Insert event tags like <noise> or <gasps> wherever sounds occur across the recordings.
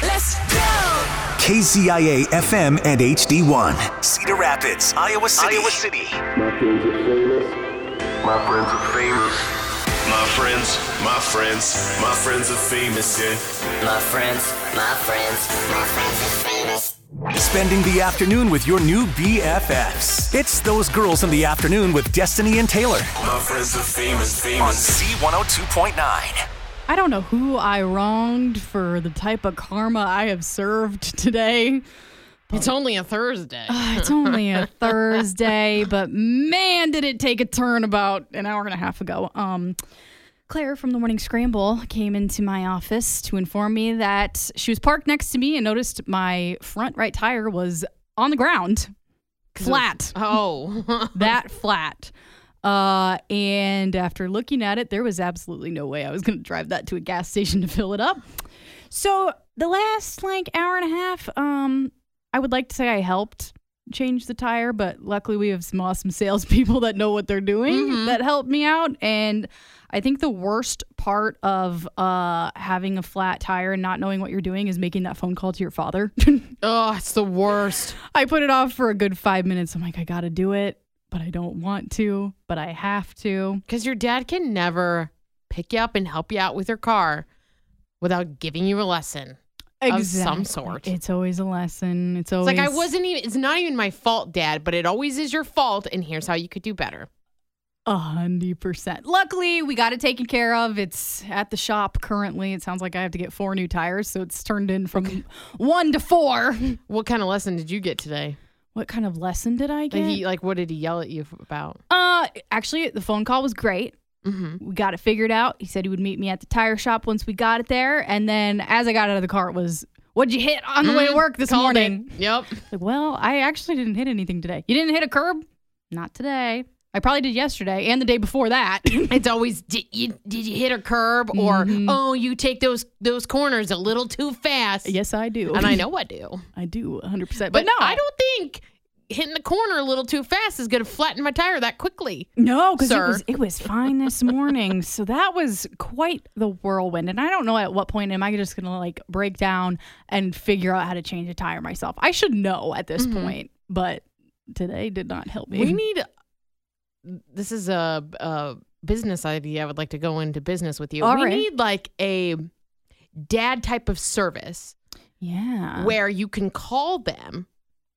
ready? Let's go! KZIA FM and HD1. Cedar Rapids, Iowa City. Iowa City. My friends are famous. My friends are famous. My friends, my friends, my friends are famous, yeah. My friends, my friends, my friends are famous. Spending the afternoon with your new BFFs. It's those girls in the afternoon with Destiny and Taylor My friends are famous, famous. on famous. Z102.9. I don't know who I wronged for the type of karma I have served today. It's only a Thursday. Uh, it's only a <laughs> Thursday, but man, did it take a turn about an hour and a half ago. Um, Claire from the Morning Scramble came into my office to inform me that she was parked next to me and noticed my front right tire was on the ground, flat, oh. <laughs> that flat. Uh, and after looking at it, there was absolutely no way I was going to drive that to a gas station to fill it up. So the last like hour and a half, um, I would like to say I helped change the tire, but luckily we have some awesome salespeople that know what they're doing that helped me out. And I think the worst part of uh, having a flat tire and not knowing what you're doing is making that phone call to your father. <laughs> oh, it's the worst. I put it off for a good five minutes. I'm like, I got to do it, but I don't want to, but I have to. Because your dad can never pick you up and help you out with your car without giving you a lesson. Of some sort. It's always a lesson. It's It's always like I wasn't even. It's not even my fault, Dad, but it always is your fault. And here's how you could do better. a hundred percent. Luckily, we got it taken care of. It's at the shop currently. It sounds like I have to get four new tires, so it's turned in from one to four. What kind of lesson did you get today? What kind of lesson did I Like, get? he, like what did he yell at you about? Uh, actually, the phone call was great. Mm-hmm. We got it figured out. He said he would meet me at the tire shop once we got it there, and then as I got out of the car, it was, "What'd you hit on the way to work this Mm, Called morning?" it. Yep. Like, well, I actually didn't hit anything today. You didn't hit a curb? Not today. I probably did yesterday and the day before that. <coughs> It's always did you did you hit a curb or Mm-hmm. oh you take those those corners a little too fast. yes, I do. And I <laughs> know I do. I do 100%. But, But no, I don't think hitting the corner a little too fast is going to flatten my tire that quickly. No, because it was it was fine this morning. <laughs> so that was quite the whirlwind. And I don't know at what point am I just gonna like break down and figure out how to change a tire myself. I should know at this point, but today did not help me. We need this is a, a business idea. I would like to go into business with you. All we right. need like a dad type of service yeah. where you can call them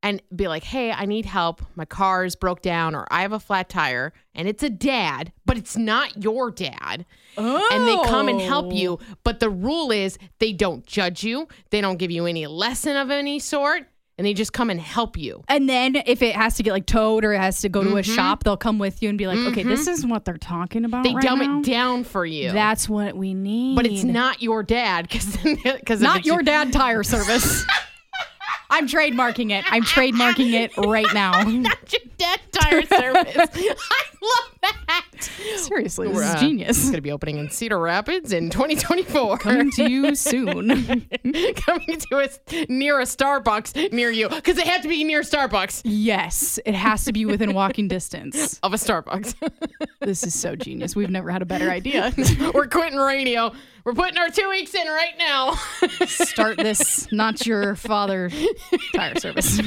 and be like, "Hey, I need help. My car is broke down, or I have a flat tire." And it's a dad, but it's not your dad. Oh. And they come and help you, Oh. but the rule is they don't judge you. They don't give you any lesson of any sort, and they just come and help you. And then if it has to get like towed or it has to go to a mm-hmm. shop, they'll come with you and be like, "Okay, this mm-hmm. is what they're talking about They right dumb now. it down for you. That's what we need." but it's not your dad because because <laughs> not your dad tire service. <laughs> I'm trademarking it. I'm trademarking it right now. <laughs> not your dad tire service. I love that. Seriously, this We're, is uh, genius. It's going to be opening in Cedar Rapids in 2024. Coming to you soon. <laughs> Coming to us near a Starbucks near you because they have to be near Starbucks yes, it has to be within walking distance. <laughs> of a Starbucks. <laughs> This is so genius. We've never had a better idea. We're quitting radio. We're putting our two weeks in right now. Start this, not your father tire service.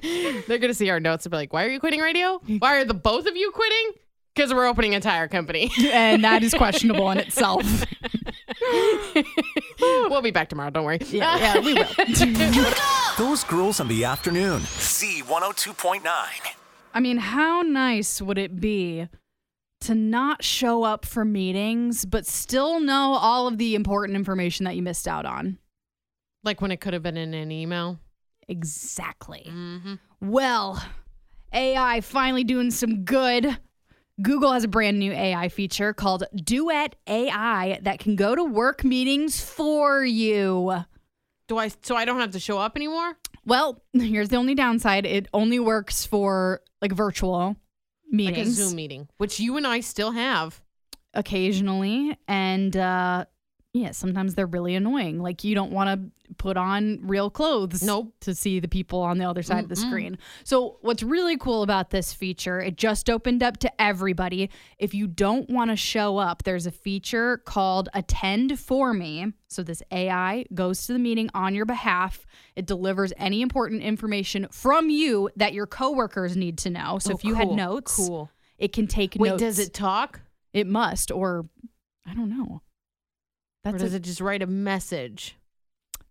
<laughs> They're going to see our notes and be like, why are you quitting radio? Why are the both of you quitting? Because we're opening a tire company. <laughs> and that is questionable in itself. <laughs> we'll be back tomorrow. Don't worry. Yeah, yeah, we will. Those girls in the afternoon. Z102.9. I mean, how nice would it be to not show up for meetings, but still know all of the important information that you missed out on? Like when it could have been in an email. Exactly. Mm-hmm. Well, AI finally doing some good. Google has a brand new AI feature called Duet AI that can go to work meetings for you. Do I? So I don't have to show up anymore? Well, <laughs> here's the only downside it only works for like virtual Like a meetings Zoom meeting, which you and I still have. occasionally. And uh, yeah, sometimes they're really annoying. Like you don't want to put on real clothes Nope. to see the people on the other side of the screen. So what's really cool about this feature, it just opened up to everybody. If you don't want to show up, there's a feature called Attend for Me. So this AI goes to the meeting on your behalf. It delivers any important information from you that your coworkers need to know. So Oh, if you had notes, cool. it can take notes. Wait, notes. does it talk? It must, or I don't know. Or does a- it just write a message?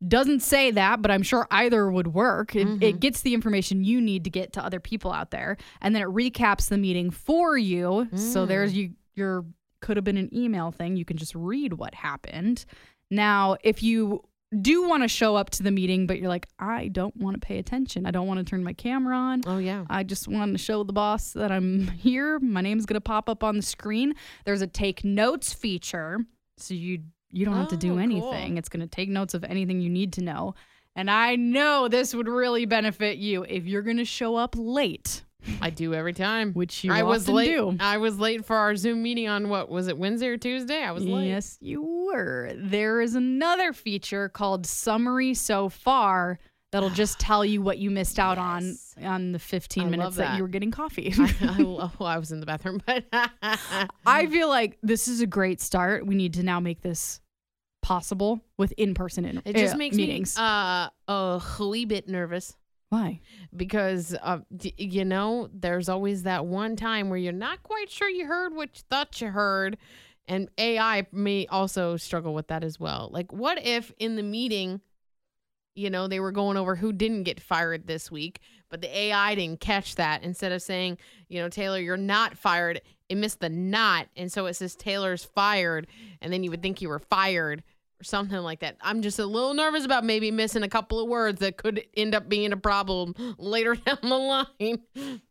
doesn't say that, but I'm sure either would work. It, Mm-hmm. it gets the information you need to get to other people out there, and then it recaps the meeting for you. So Mm. there's you your could have been an email thing. You can just read what happened. Now, if you do want to show up to the meeting, but you're like, I don't want to pay attention. I don't want to turn my camera on. Oh yeah. I just want to show the boss that I'm here. My name's going to pop up on the screen. There's a take notes feature. So you you don't have to Oh, do cool. anything. It's going to take notes of anything you need to know. And I know this would really benefit you if you're going to show up late, I do every time. which you I was late. do. I was late for our Zoom meeting on what was it Wednesday or Tuesday? I was late. Yes, you were. There is another feature called Summary So Far that'll just tell you what you missed out Yes. on on the 15 I minutes that. that. you were getting coffee. <laughs> I, I, <laughs> well, I was in the bathroom, but <laughs> I feel like this is a great start. We need to now make this possible with in-person in- it just uh, makes meetings. me uh, a wee bit nervous Why? because uh, d- you know there's always that one time where you're not quite sure you heard what you thought you heard, and AI may also struggle with that as well. Like, what if in the meeting, you know, they were going over who didn't get fired this week, but the AI didn't catch that. Instead of saying, you know, Taylor, you're not fired, it missed the not, and so it says Taylor's fired, and then you would think you were fired. Or something like that. I'm just a little nervous about maybe missing a couple of words that could end up being a problem <laughs> later down the line.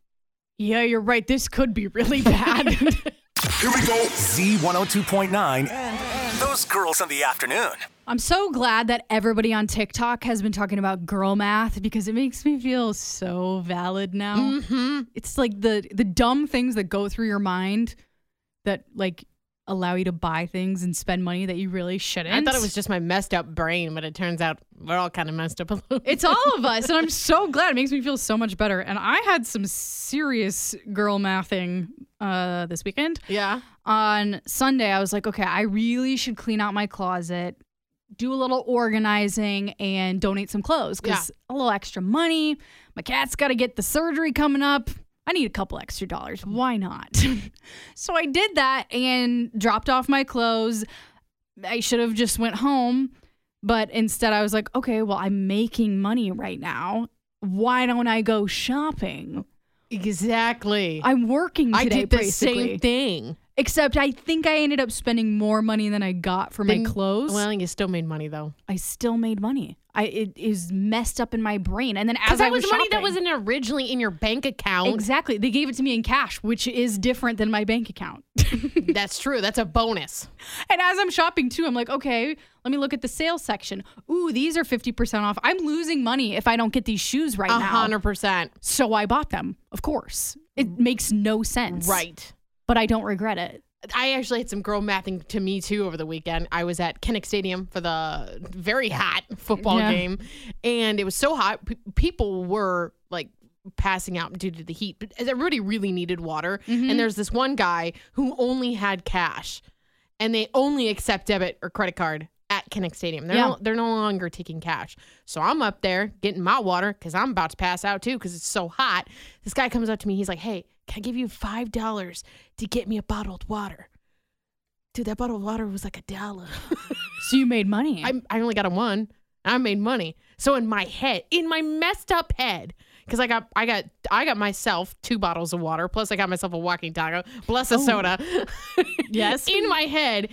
Yeah, you're right. This could be really bad. <laughs> Here we go. Z102.9 and those girls in the afternoon. I'm so glad that everybody on TikTok has been talking about girl math because it makes me feel so valid now. Mm-hmm. It's like the the dumb things that go through your mind that like allow you to buy things and spend money that you really shouldn't. I thought it was just my messed up brain, but it turns out we're all kind of messed up a little. It's all of us, and I'm so glad. It makes me feel so much better. And I had some serious girl mathing uh, this weekend. yeah. On Sunday, I was like, okay, I really should clean out my closet, do a little organizing, and donate some clothes because a little extra money. My cat's got to get the surgery coming up. I need a couple extra dollars. Why not? <laughs> so I did that and dropped off my clothes. I should have just went home, but instead I was like, okay, well, I'm making money right now. Why don't I go shopping? Exactly. I'm working I did the basically. same thing. Except I think I ended up spending more money than I got for my Then- clothes. Well, I think you still made money though. I still made money. I it is messed up in my brain. And then as Because I that was, was money that shopping- wasn't originally in your bank account. exactly. They gave it to me in cash, which is different than my bank account. <laughs> That's true. That's a bonus. And as I'm shopping too, I'm like, okay, let me look at the sales section. Ooh, these are 50% off. I'm losing money if I don't get these shoes right A now. hundred percent. So I bought them, of course. It makes no sense. Right. But I don't regret it. I actually had some girl mathing to me too over the weekend. I was at Kinnick Stadium for the very hot <laughs> football Yeah. game, and it was so hot. P- people were like passing out due to the heat, but everybody really needed water. And mm-hmm. there's this one guy who only had cash, and they only accept debit or credit card at Kinnick Stadium. They're Yeah. no, they're no longer taking cash. So I'm up there getting my water because I'm about to pass out too because it's so hot. This guy comes up to me. He's like, "Hey, can I give you five dollars to get me a bottled water?" Dude, that bottled water was like a dollar. <laughs> So you made money. I, I only got a one. I made money. So in my head, in my messed up head, because I got I got I got myself two bottles of water, plus I got myself a walking taco, plus a oh. soda. <laughs> Yes. in my head,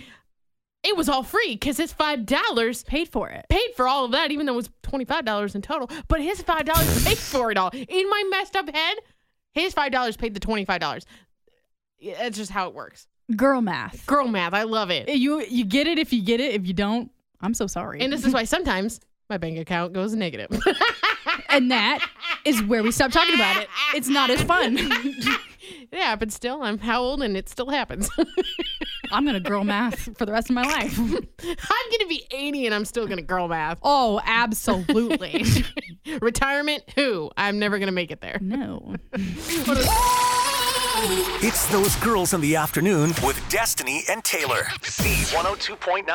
it was all free because it's five dollars paid for it. paid for all of that, even though it was twenty five dollars in total. But his five dollars paid for it all. In my messed up head, his five dollars paid the twenty five dollars. That's just how it works. Girl math. Girl math, I love it. You you get it if you get it. If you don't, I'm so sorry. And this is why sometimes my bank account goes negative. <laughs> and that is where we stop talking about it. It's not as fun. <laughs> it happens still. I'm how old and it still happens. <laughs> I'm gonna girl math for the rest of my life. <laughs> I'm gonna be 80 and I'm still gonna girl math. Oh, absolutely. <laughs> Retirement? Who? I'm never gonna make it there. no. <laughs> It's those girls in the afternoon with Destiny and Taylor. Z102.9.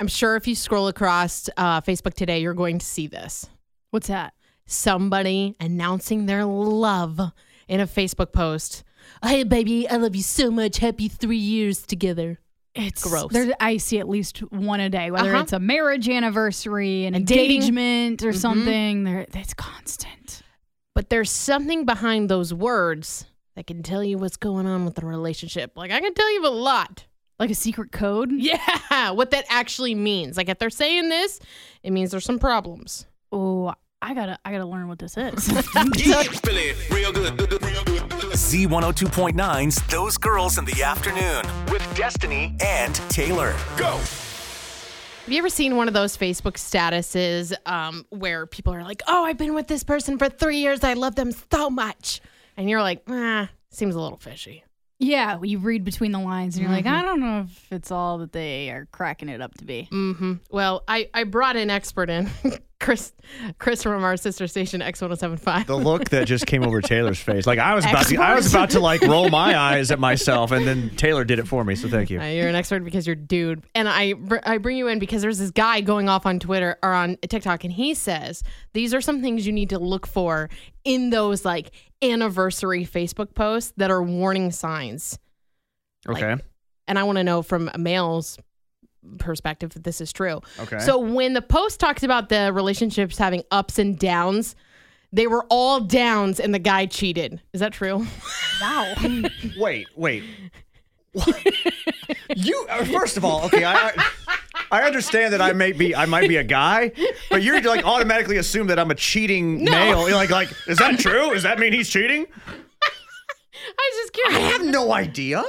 I'm sure if you scroll across uh, Facebook today, you're going to see this. What's that? Somebody announcing their love in a Facebook post. Hey, baby, I love you so much. Happy three years together. It's Gross. There, I see at least one a day, whether Uh-huh. it's a marriage anniversary, an A dating- Mm-hmm. engagement, or something. There, it's constant. But there's something behind those words that can tell you what's going on with the relationship. Like, I can tell you a lot. Like a secret code. <laughs> Yeah, what that actually means. Like, if they're saying this, it means there's some problems. Oh, I gotta, I gotta learn what this is. <laughs> <laughs> Yeah, feeling real good. Z102.9's Those Girls in the Afternoon with Destiny and Taylor. Go. Have you ever seen one of those Facebook statuses um, where people are like, "Oh, I've been with this person for three years. I love them so much," and you're like, "Ah, seems a little fishy." yeah, you read between the lines, and you're Mm-hmm. like, I don't know if it's all that they are cracking it up to be. Mm-hmm. Well, I I brought an expert in, <laughs> Chris Chris from our sister station X1075. the look that just came over Taylor's face. Like I was about to, I was about to like roll my eyes at myself, and then Taylor did it for me. So thank you. Uh, you're an expert because you're dude, and I br- I bring you in because there's this guy going off on Twitter or on TikTok, and he says these are some things you need to look for in those like anniversary Facebook posts that are warning signs. Okay. And I want to know from a male's perspective if this is true. Okay. So when the post talks about the relationships having ups and downs, they were all downs, and the guy cheated. Is that true? Wow. <laughs> wait, wait. What? you uh, first of all, okay. I, I I understand that I may be I might be a guy, but you're like automatically assume that I'm a cheating male. You're like like is that true? Does that mean he's cheating? <laughs> I was just I have no idea.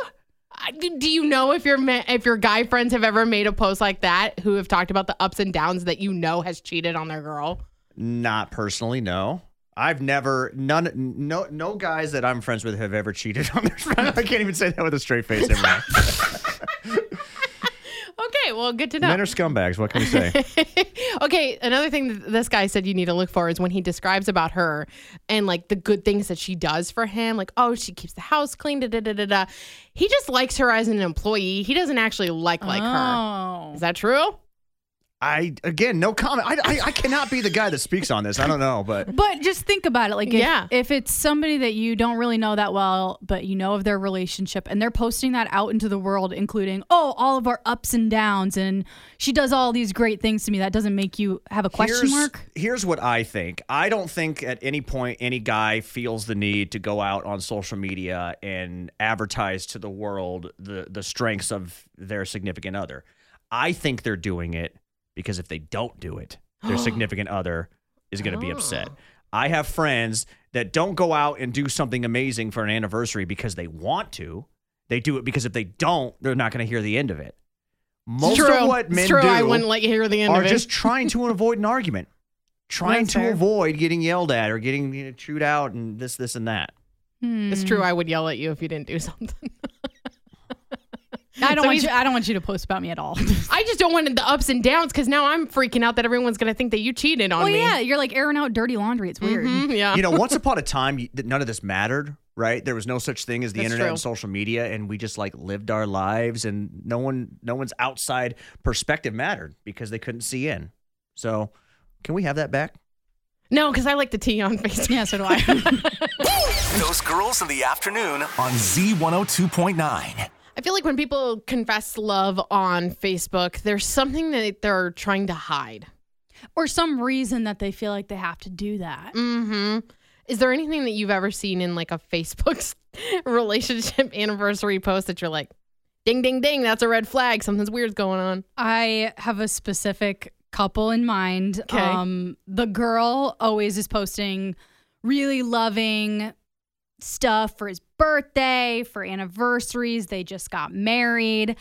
Do you know if your if your guy friends have ever made a post like that who have talked about the ups and downs that you know has cheated on their girl? Not personally, no. I've never none no no guys that I'm friends with have ever cheated on their friend. <laughs> I can't even say that with a straight face. <laughs> Okay, well, good to know. Men are scumbags. What can we say? <laughs> okay, another thing that this guy said you need to look for is when he describes about her and like the good things that she does for him, like oh she keeps the house clean, da da da da da. He just likes her as an employee. He doesn't actually like like her. oh. Is that true? I again, no comment. I, I I cannot be the guy that speaks on this. I don't know, but <laughs> But just think about it. Like, if, Yeah. if it's somebody that you don't really know that well, but you know of their relationship, and they're posting that out into the world, including, oh, all of our ups and downs, and she does all these great things to me, that doesn't make you have a question here's, mark? Here's what I think. I don't think at any point any guy feels the need to go out on social media and advertise to the world the the strengths of their significant other. I think they're doing it because if they don't do it, their <gasps> significant other is going to be upset. Oh. I have friends that don't go out and do something amazing for an anniversary because they want to. They do it because if they don't, they're not going to hear the end of it. Most true. of what It's men true. do I wouldn't let you hear the end are of it. just trying to <laughs> avoid an argument, trying That's to fair. avoid getting yelled at or getting you know, chewed out and this, this, and that. Hmm. it's true. I would yell at you if you didn't do <laughs> something. I don't So want you. I don't want you to post about me at all. <laughs> I just don't want the ups and downs because now I'm freaking out that everyone's gonna think that you cheated on well, me. yeah, you're like airing out dirty laundry. It's weird. Mhm, yeah. You know, <laughs> once upon a time, none of this mattered, right? There was no such thing as the That's internet true. and social media, and we just like lived our lives, and no one, no one's outside perspective mattered because they couldn't see in. So, can we have that back? No, because I like the tea on Facebook. Yeah, so do I. <laughs> Those Girls in the Afternoon on Z102.9. I feel like when people confess love on Facebook, there's something that they're trying to hide. or some reason that they feel like they have to do that. Mm-hmm. Is there anything that you've ever seen in like a Facebook <laughs> relationship <laughs> anniversary post that you're like, ding, ding, ding, that's a red flag. Something's weird's going on. I have a specific couple in mind. 'Kay. Um, the girl always is posting really loving stuff for his birthday, for anniversaries. They just got married,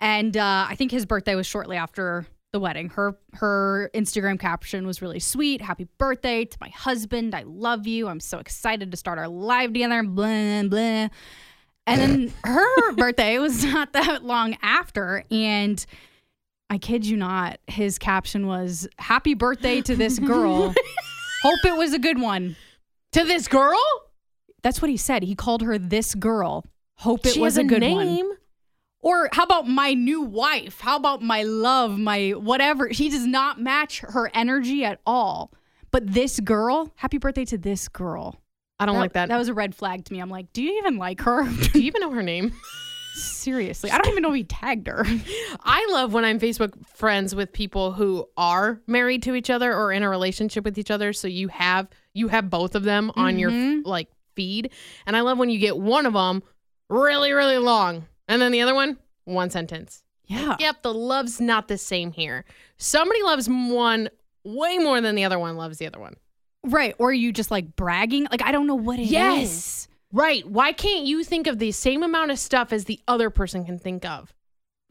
and uh, I think his birthday was shortly after the wedding. Her her Instagram caption was really sweet. Happy birthday to my husband. I love you. I'm so excited to start our life together. Blah blah. And then <laughs> her birthday was not that long after. And I kid you not, his caption was Happy birthday to this girl. <laughs> Hope it was a good one. To this girl? That's what he said. He called her this girl. Hope it she was has a good name. one. Or how about my new wife? How about my love, my whatever? He does not match her energy at all. But this girl, happy birthday to this girl. I don't like that. That was a red flag to me. I'm like, do you even like her? <laughs> Do you even know her name? <laughs> Seriously. I don't even know if he tagged her. <laughs> I love when I'm Facebook friends with people who are married to each other or in a relationship with each other. So you have you have both of them on your mm-hmm. like feed, and I love when you get one of them really really long, and then the other one one sentence. Yeah. Yep, the love's not the same here. Somebody loves one way more than the other one loves the other one. Right. Or you just like bragging. Like, I don't know what it is. Yes. Right. Why can't you think of the same amount of stuff as the other person can think of?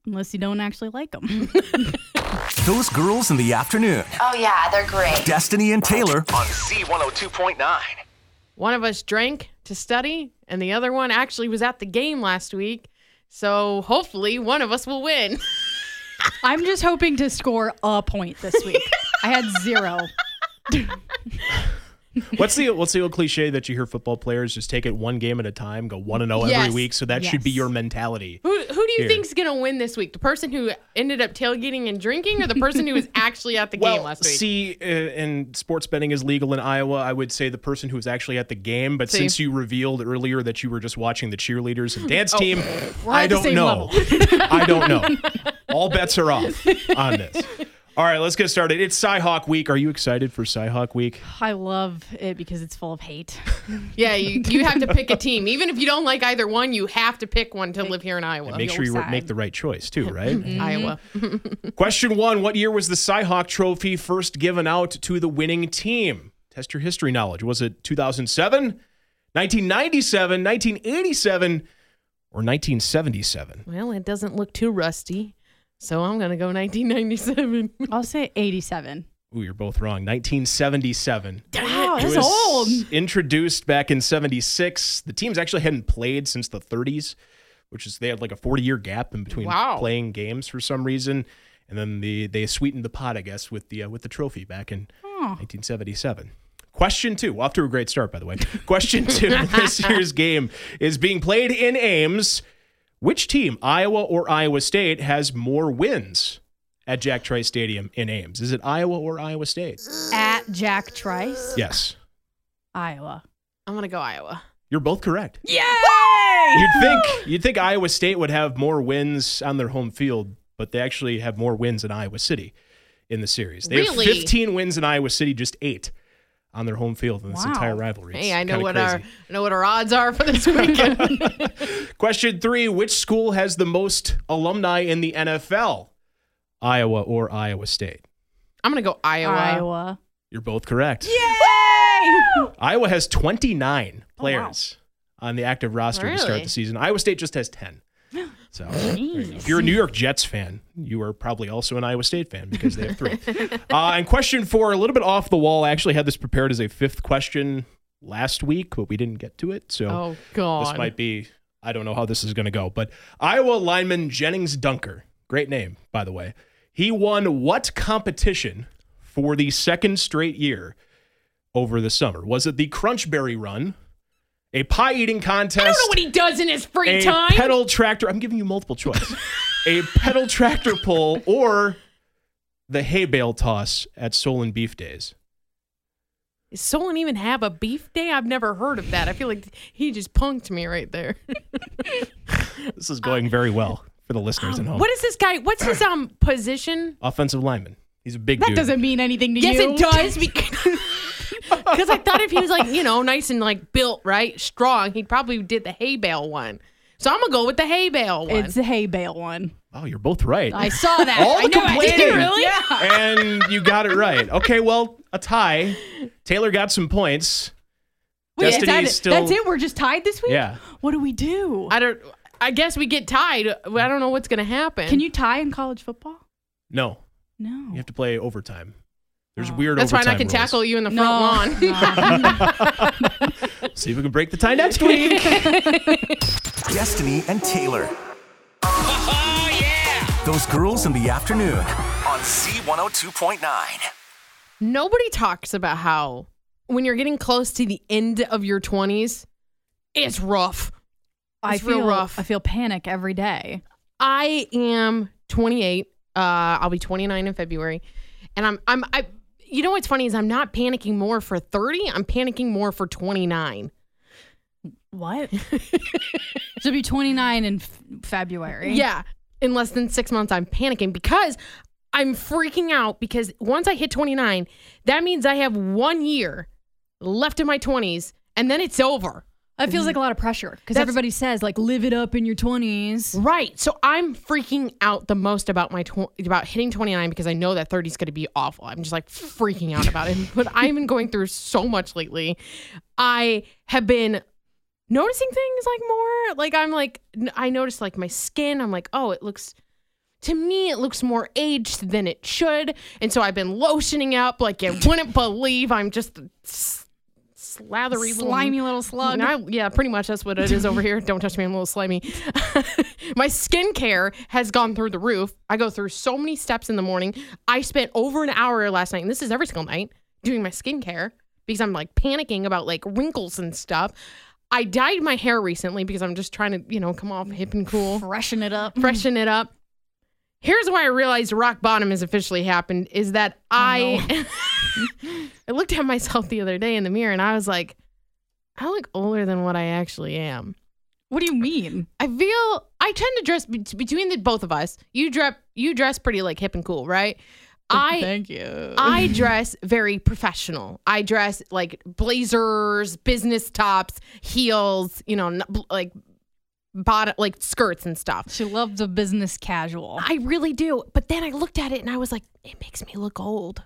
Unless you don't actually like them. <laughs> Those girls in the afternoon. Oh, yeah, they're great. Destiny and Taylor on Z102.9. One of us drank to study, and the other one actually was at the game last week. So hopefully one of us will win. <laughs> I'm just hoping to score a point this week. I had zero. <laughs> <laughs> What's the what's the old cliche that you hear football players just take it one game at a time, go one and zero every week? So that should be your mentality. Who, who do you Here. think's gonna win this week? The person who ended up tailgating and drinking, or the person who was actually at the game Well, last week? see, uh, and sports betting is legal in Iowa. I would say the person who was actually at the game, but See. since you revealed earlier that you were just watching the cheerleaders and dance Oh, team, We're <laughs> I don't know. I don't know. All bets are off on this. All right, let's get started. It's Cyhawk Week. Are you excited for Cyhawk Week? I love it because it's full of hate. <laughs> yeah, you, you have to pick a team. Even if you don't like either one, you have to pick one to live here in Iowa. Make sure you side. make the right choice too, right? <laughs> Mm-hmm. Iowa. <laughs> Question one What year was the Cyhawk Trophy first given out to the winning team? Test your history knowledge. Was it 2007, 1997, 1987, or 1977? Well, it doesn't look too rusty, so I'm gonna go 1997. <laughs> I'll say 87. Ooh, you're both wrong. 1977. Wow, It that's was old. introduced back in 76. The teams actually hadn't played since the 30s, which is they had like a 40 year gap in between Wow. playing games for some reason. And then the, they sweetened the pot, I guess, with the uh, with the trophy back in 1977. Question two, off to a great start, by the way. Question two, <laughs> this year's game is being played in Ames. Which team, Iowa or Iowa State, has more wins at Jack Trice Stadium in Ames? Is it Iowa or Iowa State? At Jack Trice, Yes. Iowa. I'm gonna go Iowa. You're both correct. Yay! You'd think you'd think Iowa State would have more wins on their home field, but they actually have more wins in Iowa City in the series. They Really? have 15 wins in Iowa City, just eight on their home field in this Wow. entire rivalry. It's Hey, I know what crazy. our I know what our odds are for this weekend. <laughs> Question three: Which school has the most alumni in the NFL? Iowa or Iowa State? I'm gonna go Iowa. Iowa. You're both correct. Yay! Iowa has 29 Oh, players on the active roster to start the season. Iowa State just has 10. So if you're a New York Jets fan, you are probably also an Iowa State fan because they have three. <laughs> uh, and question four, a little bit off the wall. I actually had this prepared as a fifth question last week, but we didn't get to it. So Oh God. this might be, I don't know how this is going to go. But Iowa lineman Gennings Dunker, great name, by the way. He won what competition for the second straight year over the summer? Was it the Crunchberry Run, a pie eating contest? I don't know what he does in his free a time. pedal tractor. I'm giving you multiple choice. a pedal tractor pull or the hay bale toss at Solon Beef Days. Does Solon even have a beef day? I've never heard of that. I feel like he just punked me right there. <laughs> This is going very well for the listeners at home. what is this guy? What's his um position? Offensive lineman. He's a big That dude. doesn't mean anything to Yes, you. Yes, it does. <laughs> Because I thought if he was like, you know, nice and like built, right, strong, he probably did the hay bale one. So I'm gonna go with the hay bale one. It's the hay bale one. Oh, you're both right. I saw that. All I the knew it. complaining. Did you really? Yeah. and you got it right. Okay, well, a tie. Taylor got some points. Wait, is Destiny's that, still. that's it? We're just tied this week? Yeah. What do we do? I don't. I guess we get tied. I don't know what's gonna happen. Can you tie in college football? No, No. you have to play overtime. There's Oh. weird That's fine. I can rules. tackle you in the no. front lawn. <laughs> no. <laughs> See if we can break the tie next week. <laughs> Destiny and Taylor. Those girls in the afternoon on Z102.9. Nobody talks about how when you're getting close to the end of your 20s, it's rough. I feel real rough. I feel panic every day. I am 28. Uh, I'll be 29 in February, and I'm I'm I. You know what's funny is I'm not panicking more for 30. I'm panicking more for 29. What? <laughs> Should be 29 in f- February. Yeah, in less than six months, I'm panicking because I'm freaking out because once I hit 29, that means I have one year left in my 20s, and then it's over. That feels mm-hmm. like a lot of pressure because everybody says like live it up in your 20s. Right. So I'm freaking out the most about my tw- about hitting 29 because I know that 30 is going to be awful. I'm just like freaking out about it. <laughs> But I've been going through so much lately. I have been noticing things like more. Like I'm like I noticed like my skin. I'm like, "Oh, it looks to me it looks more aged than it should." And so I've been lotioning up like you wouldn't believe. I'm just slathery Slimy little slug. I- yeah, pretty much that's what it is over here. Don't touch me, I'm a little slimy. <laughs> My skincare has gone through the roof. I go through so many steps in the morning. I spent over an hour last night, and this is every single night, doing my skincare because I'm like panicking about like wrinkles and stuff. I dyed my hair recently because I'm just trying to, you know, come off hip and cool, Freshen it up. freshen it up. Here's why I realized rock bottom has officially happened is that oh, I <laughs> I looked at myself the other day in the mirror and I was like, I look older than what I actually am. What do you mean? I feel I tend to dress be- between the both of us. You dress you dress pretty like hip and cool, right? <laughs> I Thank you. I dress very professional. I dress like blazers, business tops, heels, you know, like bottom like skirts and stuff. she loves a business casual. I really do. But then I looked at it and I was like, it makes me look old.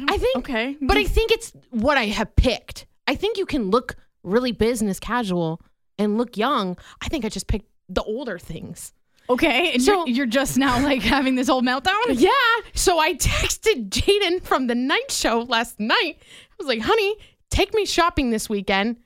Don't- I think okay, But I think it's what I have picked. I think you can look really business casual and look young. I think I just picked the older things. okay. And So- you're, you're just now like having this whole meltdown. Yeah. So I texted Jaden from the night show last night. I was like, honey, take me shopping this weekend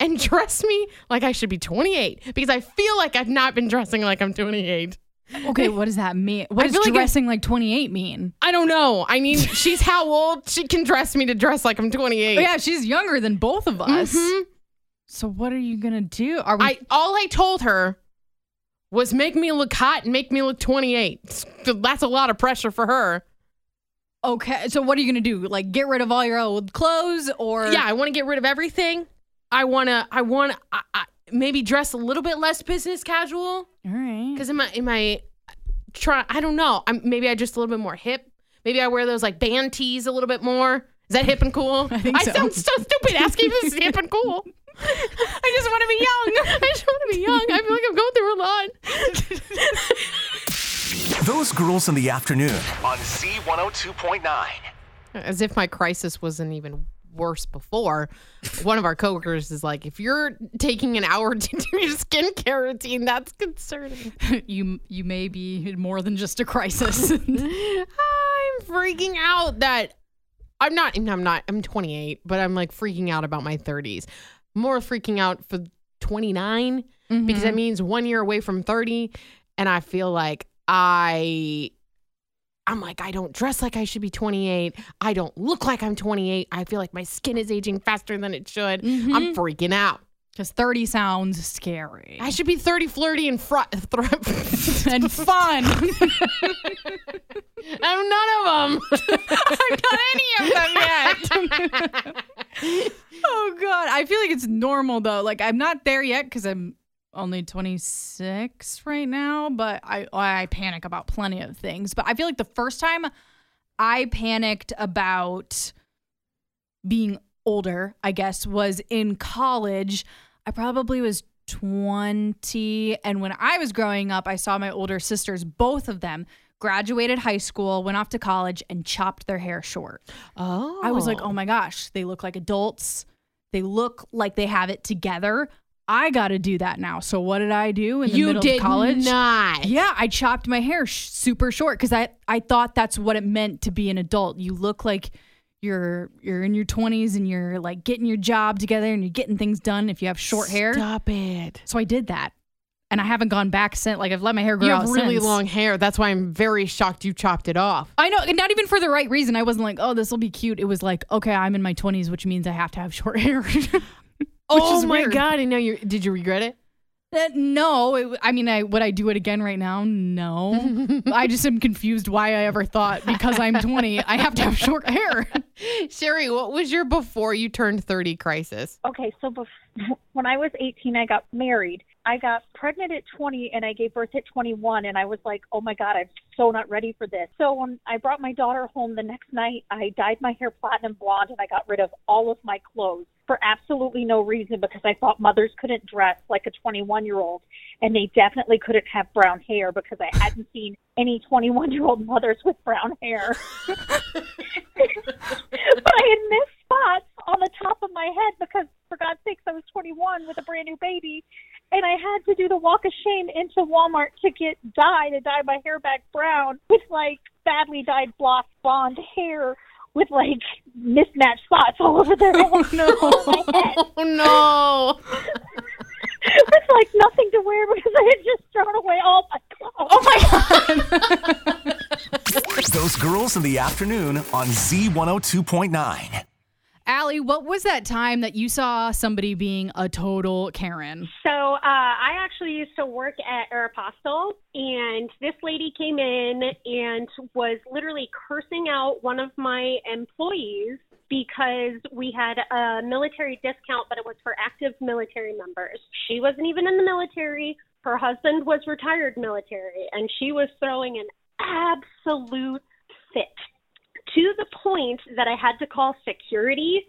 and <laughs> dress me like I should be 28 because I feel like I've not been dressing like I'm 28. Okay, what does that mean? What I does like dressing like 28 mean? I don't know. I mean, <laughs> she's how old? She can dress me to dress like I'm 28. Oh, yeah, she's younger than both of us. Mhm. So what are you gonna do? Are we? I all I told her was make me look hot and make me look 28. That's a lot of pressure for her. okay. So what are you gonna do? Like get rid of all your old clothes, or Yeah, I want to get rid of everything. I want to I want to I, I, maybe dress a little bit less business casual All right. cuz in my in my try I don't know. I'm maybe I just a little bit more hip. Maybe I wear those like band tees a little bit more. Is that hip and cool? <laughs> I think so. sound so stupid asking if this is hip and cool. I just want to be young. <laughs> I just want to be young. I feel like I'm going through a lot. <laughs> Those girls in the afternoon On Z102.9. as if my crisis wasn't even worse before. One of our coworkers is like, if you're taking an hour to do your skincare routine, that's concerning. <laughs> you you may be in more than just a crisis. <laughs> I'm freaking out that I'm not, I'm not, I'm 28, but I'm like freaking out about my 30s. More freaking out for 29 because mm-hmm. that means one year away from 30. And I feel like I I'm like, I don't dress like I should be 28. I don't look like I'm 28. I feel like my skin is aging faster than it should. I'm mm-hmm. freaking out. Because 30 sounds scary I should be 30, flirty, and fr- thr- <laughs> and fun. <laughs> I'm none of them. <laughs> I'm not any of them yet. oh god, I feel like it's normal though. Like I'm not there yet because I'm only 26 right now, but I I panic about plenty of things. But I feel like the first time I panicked about being older, I guess, was in college. I probably was 20. And when I was growing up, I saw my older sisters, both of them, graduated high school, went off to college, and chopped their hair short. Oh. I was like, oh. oh my gosh, they look like adults. They look like they have it together. I got to do that now. So what did I do in the you middle did of college? not. Yeah, I chopped my hair sh- super short because I I thought that's what it meant to be an adult. You look like you're you're in your 20s and you're like getting your job together and you're getting things done if you have short hair. Stop it. So I did that. And I haven't gone back since like I've let my hair grow You have really since. long hair. That's why I'm very shocked you chopped it off. I know, and not even for the right reason. I wasn't like, "Oh, this will be cute." It was like, "Okay, I'm in my 20s, which means I have to have short <laughs> hair." Oh is my weird. god! I know you. Did you regret it? Uh, no, it, I mean, I would I do it again right now? No. <laughs> I just am confused why I ever thought because I'm 20, I have to have short hair. <laughs> Sherry, what was your before you turned 30 crisis? Okay, so bef- when I was 18, I got married. I got pregnant at 20 and I gave birth at 21, and I was like, oh my God, I'm so not ready for this. So when I brought my daughter home the next night, I dyed my hair platinum blonde and I got rid of all of my clothes for absolutely no reason because I thought mothers couldn't dress like a 21 year old and they definitely couldn't have brown hair because I hadn't seen any 21 year old mothers with brown hair. <laughs> but I had missed spots on the top of my head because, for God's sakes, I was 21 with a brand new baby. And I had to do the walk of shame into Walmart to get dye to dye my hair back brown with like badly dyed block blonde hair with like mismatched spots all over the <laughs> oh, <laughs> oh, no. my head. Oh no! With like nothing to wear because I had just thrown away all my clothes. Oh my God. <laughs> Those girls in the afternoon on Z102.9. Allie, what was that time that you saw somebody being a total Karen? So uh, I actually used to work at Aeropostale, and this lady came in and was literally cursing out one of my employees because we had a military discount, but it was for active military members. She wasn't even in the military. Her husband was retired military, and she was throwing an absolute fit to the point that I had to call security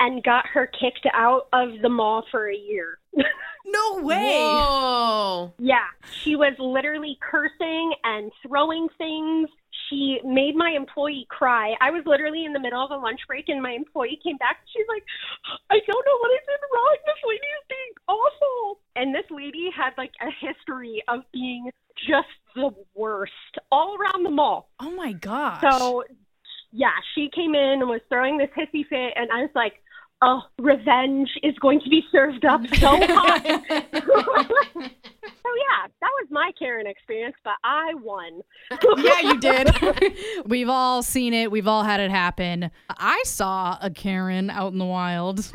and got her kicked out of the mall for a year. <laughs> No way. Whoa! yeah, she was literally cursing and throwing things. She made my employee cry. I was literally in the middle of a lunch break and my employee came back. She's like, I don't know what I did wrong. This lady is being awful. And this lady had like a history of being just the worst all around the mall. Oh my gosh. So, yeah, she came in and was throwing this hissy fit, and I was like, oh, revenge is going to be served up so <laughs> hot. <laughs> so, yeah, that was my Karen experience, but I won. <laughs> yeah, you did. We've all seen it. We've all had it happen. I saw a Karen out in the wild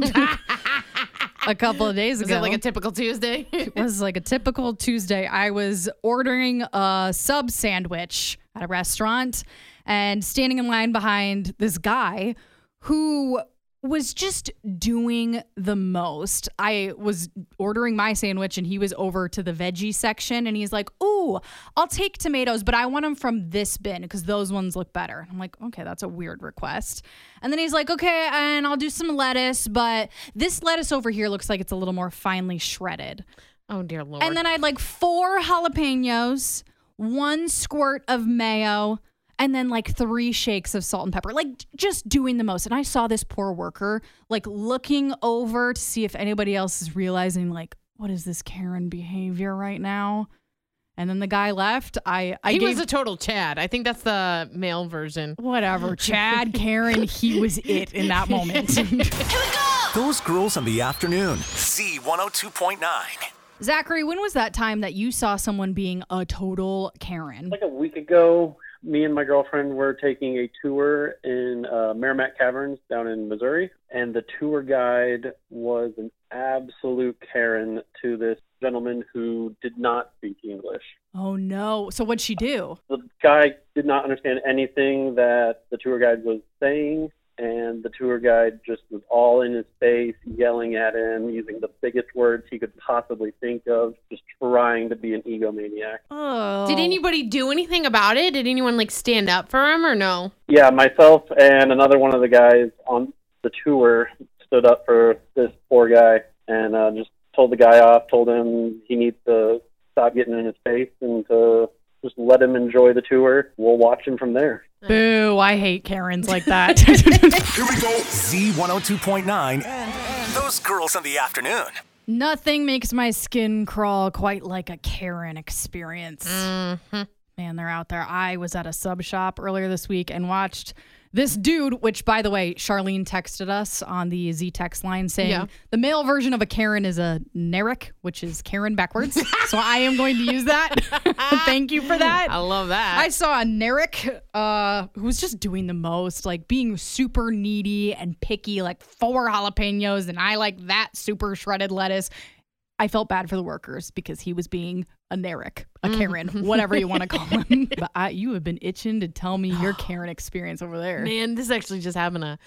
a couple of days Is ago. it like a typical Tuesday? it was like a typical Tuesday. I was ordering a sub sandwich at a restaurant and standing in line behind this guy who was just doing the most. I was ordering my sandwich and he was over to the veggie section and he's like, Ooh, I'll take tomatoes, but I want them from this bin because those ones look better. I'm like, Okay, that's a weird request. And then he's like, Okay, and I'll do some lettuce, but this lettuce over here looks like it's a little more finely shredded. oh dear lord! And then I had like four jalapenos, one squirt of mayo, and then like three shakes of salt and pepper. Like just doing the most. And I saw this poor worker like looking over to see if anybody else is realizing like what is this Karen behavior right now? And then the guy left. I I he gave was a total Chad. I think that's the male version. whatever <laughs> Chad Karen. He was it in that moment. <laughs> Those girls in the afternoon. Z102.9. Zachary, when was that time that you saw someone being a total Karen? Like a week ago, me and my girlfriend were taking a tour in uh, Meramec Caverns down in Missouri, and the tour guide was an absolute Karen to this gentleman who did not speak English. Oh no! So what'd she do? The guy did not understand anything that the tour guide was saying, and the tour guide just was all in his face, yelling at him, using the biggest words he could possibly think of, just trying to be an egomaniac. Oh. Did anybody do anything about it? Did anyone like stand up for him or no? Yeah, myself and another one of the guys on the tour stood up for this poor guy and uh, just told the guy off, told him he needs to stop getting in his face and to just let him enjoy the tour. We'll watch him from there. Boo! I hate Karens like that. <laughs> Here we go. Z102.9. And those girls in the afternoon. Nothing makes my skin crawl quite like a Karen experience. Mm-hmm. Man, they're out there. I was at a sub shop earlier this week and watched This dude, which by the way, Charlene texted us on the Z text line saying Yeah. the male version of a Karen is a Narek, which is Karen backwards. <laughs> so I am going to use that. <laughs> Thank you for that. I love that. I saw a Narek uh, who was just doing the most, like being super needy and picky, like four jalapenos, and I like that super shredded lettuce. I felt bad for the workers because he was being a Narek, a Mm. Karen, whatever you want to call <laughs> him. but I, you have been itching to tell me your <gasps> Karen experience over there. Man, this actually just happened a,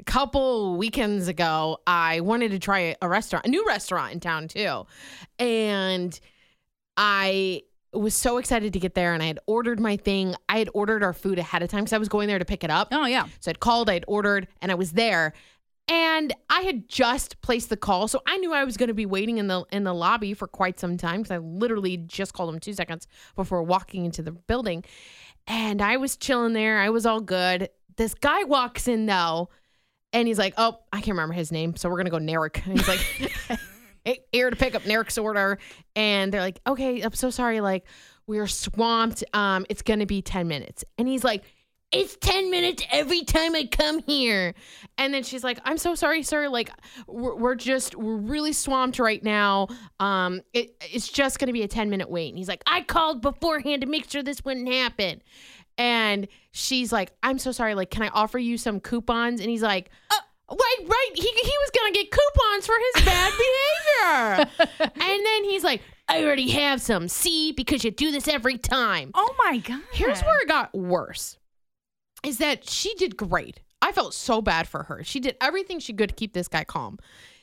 a couple weekends ago. I wanted to try a restaurant, a new restaurant in town too. And I was so excited to get there and I had ordered my thing. I had ordered our food ahead of time because I was going there to pick it up. Oh, yeah. So I'd called, I'd ordered, and I was there. And I had just placed the call, so I knew I was going to be waiting in the in the lobby for quite some time because I literally just called him two seconds before walking into the building. And I was chilling there. I was all good. This guy walks in though, and he's like, "Oh, I can't remember his name, so we're gonna go Narek." He's like, <laughs> "Hey, "Here to pick up Narek's order," and they're like, "Okay, I'm so sorry. Like, we're swamped. Um, it's gonna be ten minutes." And he's like. It's 10 minutes every time I come here. And then she's like, I'm so sorry, sir. Like, we're, we're just, we're really swamped right now. Um, it, it's just going to be a 10 minute wait. And he's like, I called beforehand to make sure this wouldn't happen. And she's like, I'm so sorry. Like, can I offer you some coupons? And he's like, uh, Right, right. He, he was gonna get coupons for his bad behavior, <laughs> and then he's like, "I already have some. See, because you do this every time." Oh my god! Here's where it got worse: is that she did great. I felt so bad for her. She did everything she could to keep this guy calm.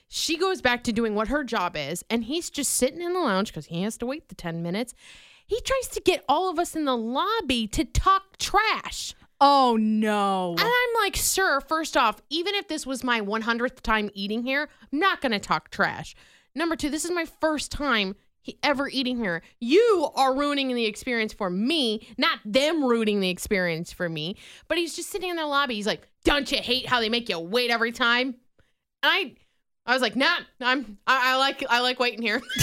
She goes back to doing what her job is, and he's just sitting in the lounge because he has to wait the ten minutes. He tries to get all of us in the lobby to talk trash. Oh no. And I'm like, sir, first off, even if this was my 100th time eating here, I'm not going to talk trash. Number two, this is my first time ever eating here. You are ruining the experience for me, not them ruining the experience for me. But he's just sitting in the lobby. He's like, don't you hate how they make you wait every time? And I, I was like, nah, I'm, I, I like, I like waiting here. <laughs>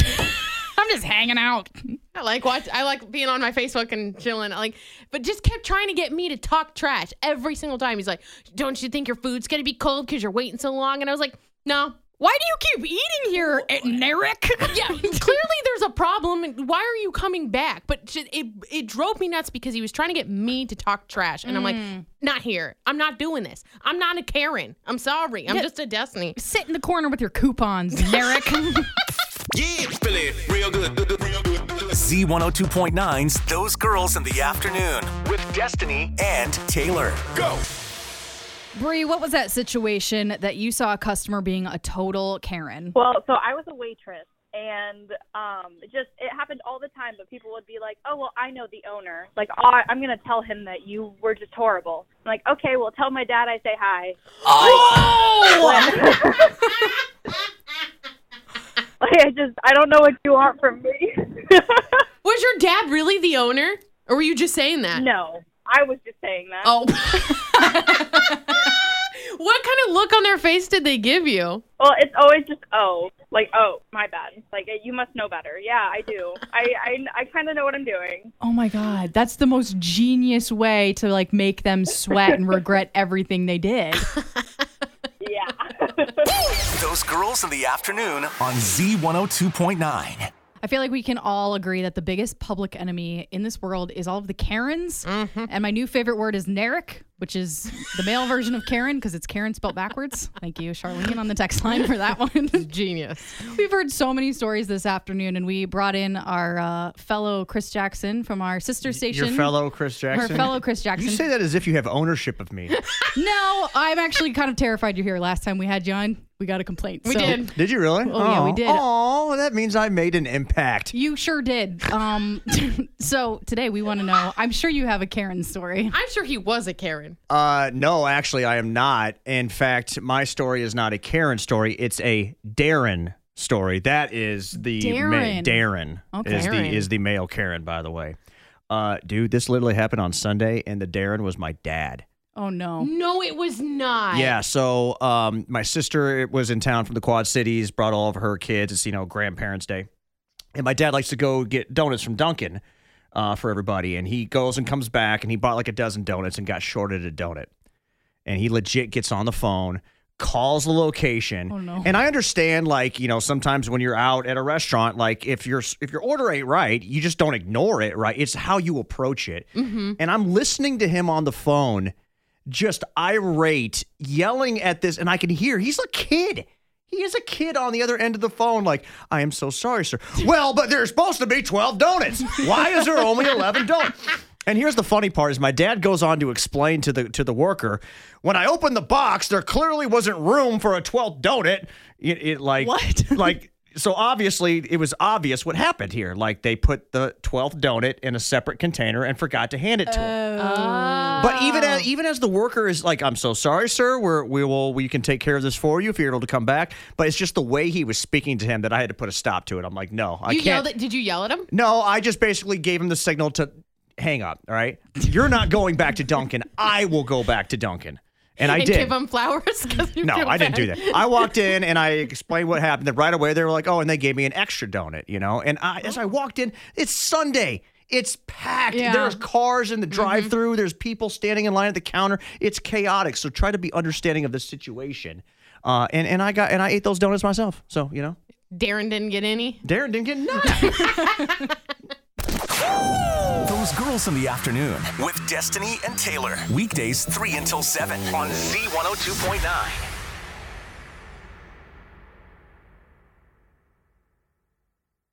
I'm just hanging out. I like watch. I like being on my Facebook and chilling. I like, but just kept trying to get me to talk trash every single time. He's like, "Don't you think your food's gonna be cold because you're waiting so long?" And I was like, "No." Why do you keep eating here, at Narek? Eh, <laughs> yeah, <laughs> clearly there's a problem. And why are you coming back? But it it drove me nuts because he was trying to get me to talk trash, and I'm like, mm. "Not here. I'm not doing this. I'm not a Karen. I'm sorry. I'm Yeah. just a Destiny." Sit in the corner with your coupons, <laughs> Narek. Yeah, feeling real good. Real good. Z102.9's Those Girls in the Afternoon with Destiny and Taylor. Go. Bree, what was that situation that you saw a customer being a total Karen? Well, so I was a waitress, and um, it just it happened all the time. But people would be like, "Oh, well, I know the owner. Like, oh, I- I'm gonna tell him that you were just horrible." I'm like, "Okay, well, tell my dad I say hi." Oh! <laughs> Like, I just I don't know what you want from me. <laughs> Was your dad really the owner, or were you just saying that? no, I was just saying that. Oh. <laughs> what kind of look on their face did they give you? Well, it's always just oh, like oh, my bad. Like you must know better. Yeah, I do. I I, I kind of know what I'm doing. Oh my god, that's the most genius way to like make them sweat and regret everything they did. <laughs> Yeah. <laughs> Those Girls in the Afternoon on Z102.9. I feel like we can all agree that the biggest public enemy in this world is all of the Karens. And my new favorite word is Narek, which is the male version of Karen because it's Karen spelled backwards. Thank you, Charlene, on the text line for that one. Genius. We've heard so many stories this afternoon, and we brought in our uh, fellow Chris Jackson from our sister station. Your fellow Chris Jackson. fellow Chris Jackson. You say that as if you have ownership of me. <laughs> No, I'm actually kind of terrified you're here. Last time we had you on, we got a complaint. We so- did. Did you really? Oh, yeah, we did. Oh, that means I made an impact. You sure did. Um, <laughs> so today we want to know. I'm sure you have a Karen story. I'm sure he was a Karen. Uh, no, actually, I am not. In fact, my story is not a Karen story. It's a Darren story. That is the Darren. Ma- Darren Okay. is the is the male Karen. By the way, uh, dude, this literally happened on Sunday, and the Darren was my dad. Oh no. No, it was not. Yeah, so um, my sister was in town from the Quad Cities, brought all of her kids. It's you know grandparents' day, and my dad likes to go get donuts from Dunkin' uh, for everybody. And he goes and comes back, and he bought like a dozen donuts and got shorted a donut. and he legit gets on the phone, calls the location. Oh, no. And I understand, like you know, sometimes when you're out at a restaurant, like if your if your order ain't right, you just don't ignore it, right? It's how you approach it. And I'm listening to him on the phone, just irate, yelling at this, and I can hear he's a kid. He is a kid on the other end of the phone, like, I am so sorry, sir. Well, but there's supposed to be 12 donuts. Why is there only 11 donuts? And here's the funny part is my dad goes on to explain to the to the worker, when I opened the box, there clearly wasn't room for a 12th donut. It, it like What? like so obviously it was obvious what happened here. Like they put the 12th donut in a separate container and forgot to hand it to him. Oh. But even as even as the worker is like, I'm so sorry, sir. We're we will we can take care of this for you if you're able to come back. But it's just the way he was speaking to him that I had to put a stop to it. I'm like, no, I you can't. yelled at, did you yell at him? no, I just basically gave him the signal to hang up. All right, you're not going back to Dunkin'. I will go back to Dunkin', and I and did. give him flowers? <laughs> No, I didn't do that. I walked in and I explained what happened. Then right away they were like, "Oh," and they gave me an extra donut, you know. And I, as I walked in, it's Sunday. It's packed. Yeah. There's cars in the drive-through. There's people standing in line at the counter. It's chaotic. So try to be understanding of the situation. Uh, and and I got and I ate those donuts myself. So you know, Darren didn't get any. Darren didn't get none. <laughs> <laughs> Those girls in the afternoon with Destiny and Taylor. Weekdays 3 until 7 On Z102.9.